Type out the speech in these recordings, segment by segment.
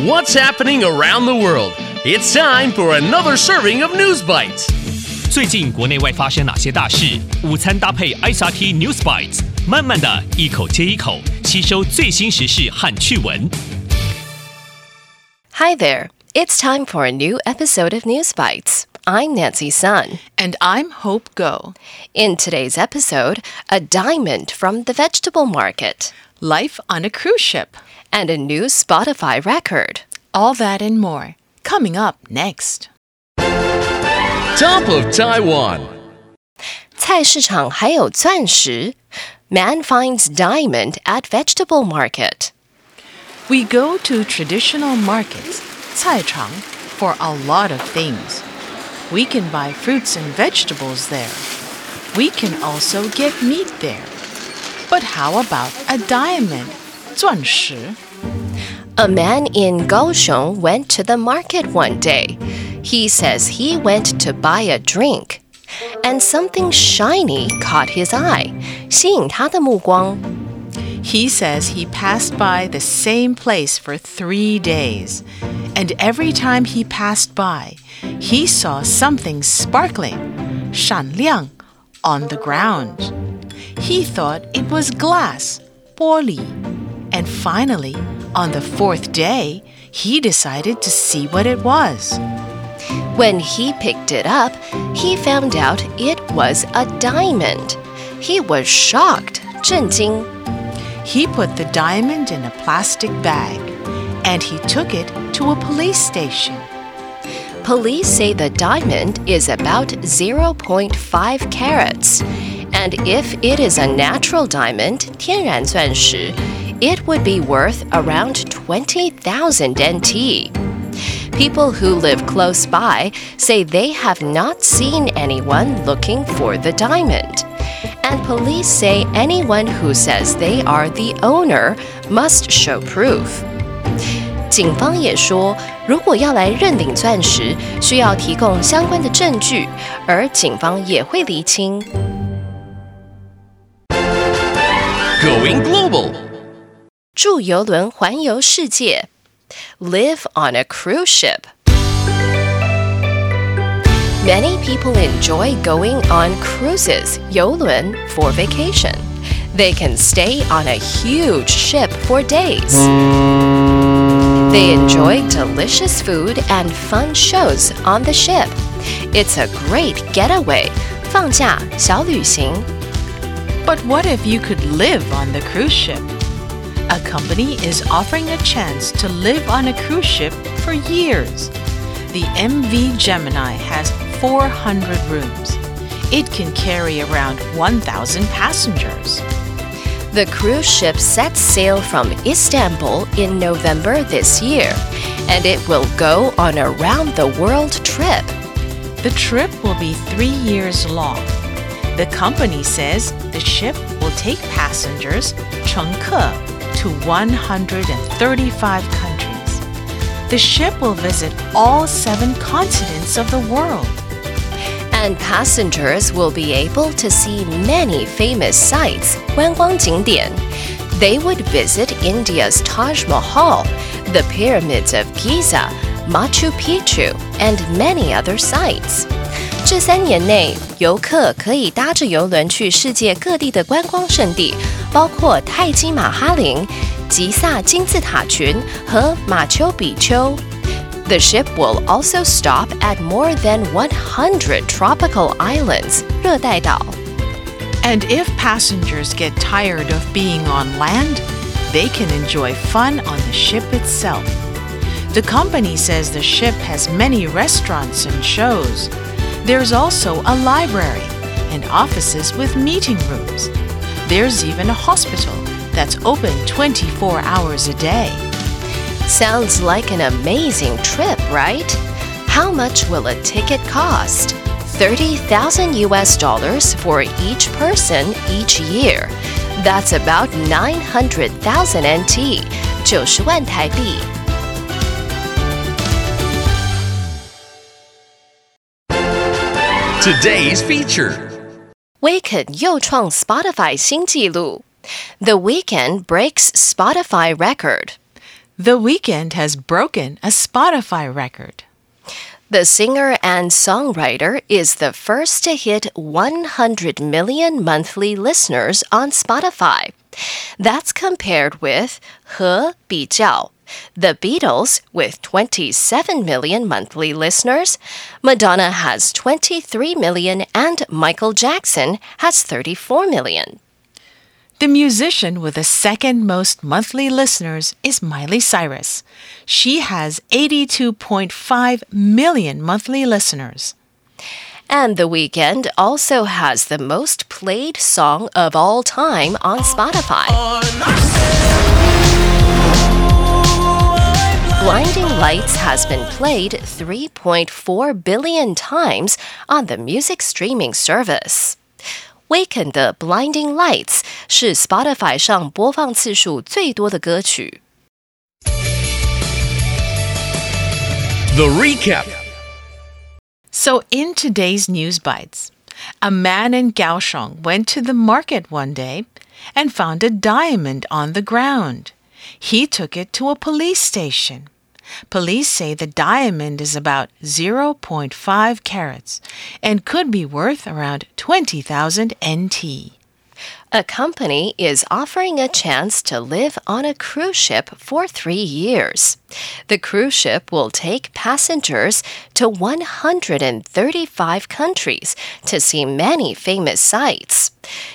What's happening around the world? It's time for another serving of News Bites. 最近国内外发生哪些大事？午餐搭配 ICRT News Bites，慢慢的一口接一口吸收最新时事和趣闻。Hi there, it's time for a new episode of News Bites. I'm Nancy Sun. And I'm Hope Ngo. In today's episode, a diamond from the vegetable market Life on a cruise ship. and a new Spotify record. All that and more. Coming up next. Top of Taiwan. 菜市场还有钻石 Man finds diamond at vegetable market. We go to traditional markets, 菜场, for a lot of things. We can buy fruits and vegetables there. We can also get meat there. But how about a diamond? 钻石. A man in Kaohsiung went to the market one day. He says he went to buy a drink. And something shiny caught his eye. 吸引他的目光 He says he passed by the same place for three days, and every time he passed by, he saw something sparkling, 闪亮, on the ground. He thought it was glass, poorly. And finally, on the fourth day, he decided to see what it was. When he picked it up, he found out it was a diamond. He was shocked, 震惊. He put the diamond in a plastic bag and he took it to a police station. Police say the diamond is about 0.5 carats And if it is a natural diamond, 天然钻石, it would be worth around 20,000 NT. People who live close by say they have not seen anyone looking for the diamond. And police say anyone who says they are the owner must show proof. 警方也说，如果要来认领钻石，需要提供相关的证据，而警方也会厘清。 住游轮环游世界，live on a cruise ship。Many people enjoy going on cruises 游轮 for vacation. They can stay on a huge ship for days. They enjoy delicious food and fun shows on the ship. It's a great getaway. 放假小旅行。 But what if you could live on the cruise ship? A company is offering a chance to live on a cruise ship for years. The MV Gemini has 400 rooms. It can carry around 1,000 passengers. The cruise ship sets sail from Istanbul in November this year, and it will go on a round the world trip. The trip will be three years long. The company says the ship will take passengers, 乘客, to 135 countries. The ship will visit all seven continents of the world. And passengers will be able to see many famous sites, 观光景点. They would visit India's Taj Mahal, the pyramids of Giza, Machu Picchu, and many other sites. 这三年内，游客可以搭着游轮去世界各地的观光胜地，包括泰姬玛哈陵、吉萨金字塔群和马丘比丘。The ship will also stop at more than 100 tropical islands, 热带岛。 And if passengers get tired of being on land, they can enjoy fun on the ship itself. The company says the ship has many restaurants and shows. There's also a library and offices with meeting rooms. There's even a hospital that's open 24 hours a day. Sounds like an amazing trip, right? How much will a ticket cost? 30,000 US dollars for each person each year. That's about 900,000 NT, 90万台币。 Today's feature Wicked 又创 Spotify 新纪录。The Weeknd breaks Spotify record. The Weeknd has broken a Spotify record. The singer and songwriter is the first to hit 100 million monthly listeners on Spotify. That's compared with 和比较 the Beatles, with 27 million monthly listeners, Madonna has 23 million, and Michael Jackson has 34 million. The musician with the second most monthly listeners is Miley Cyrus. She has 82.5 million monthly listeners. And The Weeknd also has the most played song of all time on Spotify. Blinding Lights has been played 3.4 billion times on the music streaming service. Waken the Blinding Lights 是 Spotify 上播放次数最多的歌曲。The recap. So, in today's news bites, a man in Kaohsiung went to the market one day and found a diamond on the ground. He took it to a police station. Police say the diamond is about 0.5 carats and could be worth around 20,000 NT. A company is offering a chance to live on a cruise ship for three years. The cruise ship will take passengers to 135 countries to see many famous sites.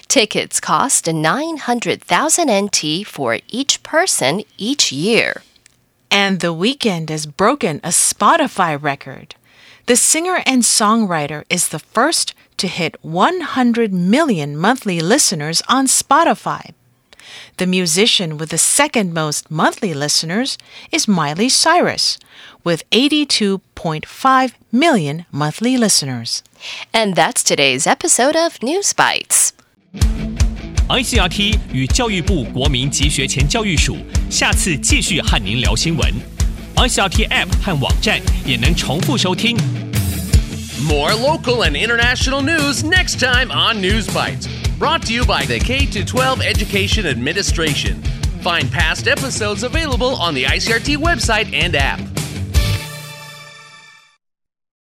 Tickets cost 900,000 NT for each person each year. And The Weeknd has broken a Spotify record. The singer and songwriter is the first to hit 100 million monthly listeners on Spotify. The musician with the second most monthly listeners is Miley Cyrus, with 82.5 million monthly listeners. And that's today's episode of News Bites. ICRT 与教育部国民及学前教育署下次继续和您聊新闻。 ICRT App 和网站也能重复收听。More local and international news next time on News Bites. Brought to you by the K 12 Education Administration. Find past episodes available on the ICRT website and app.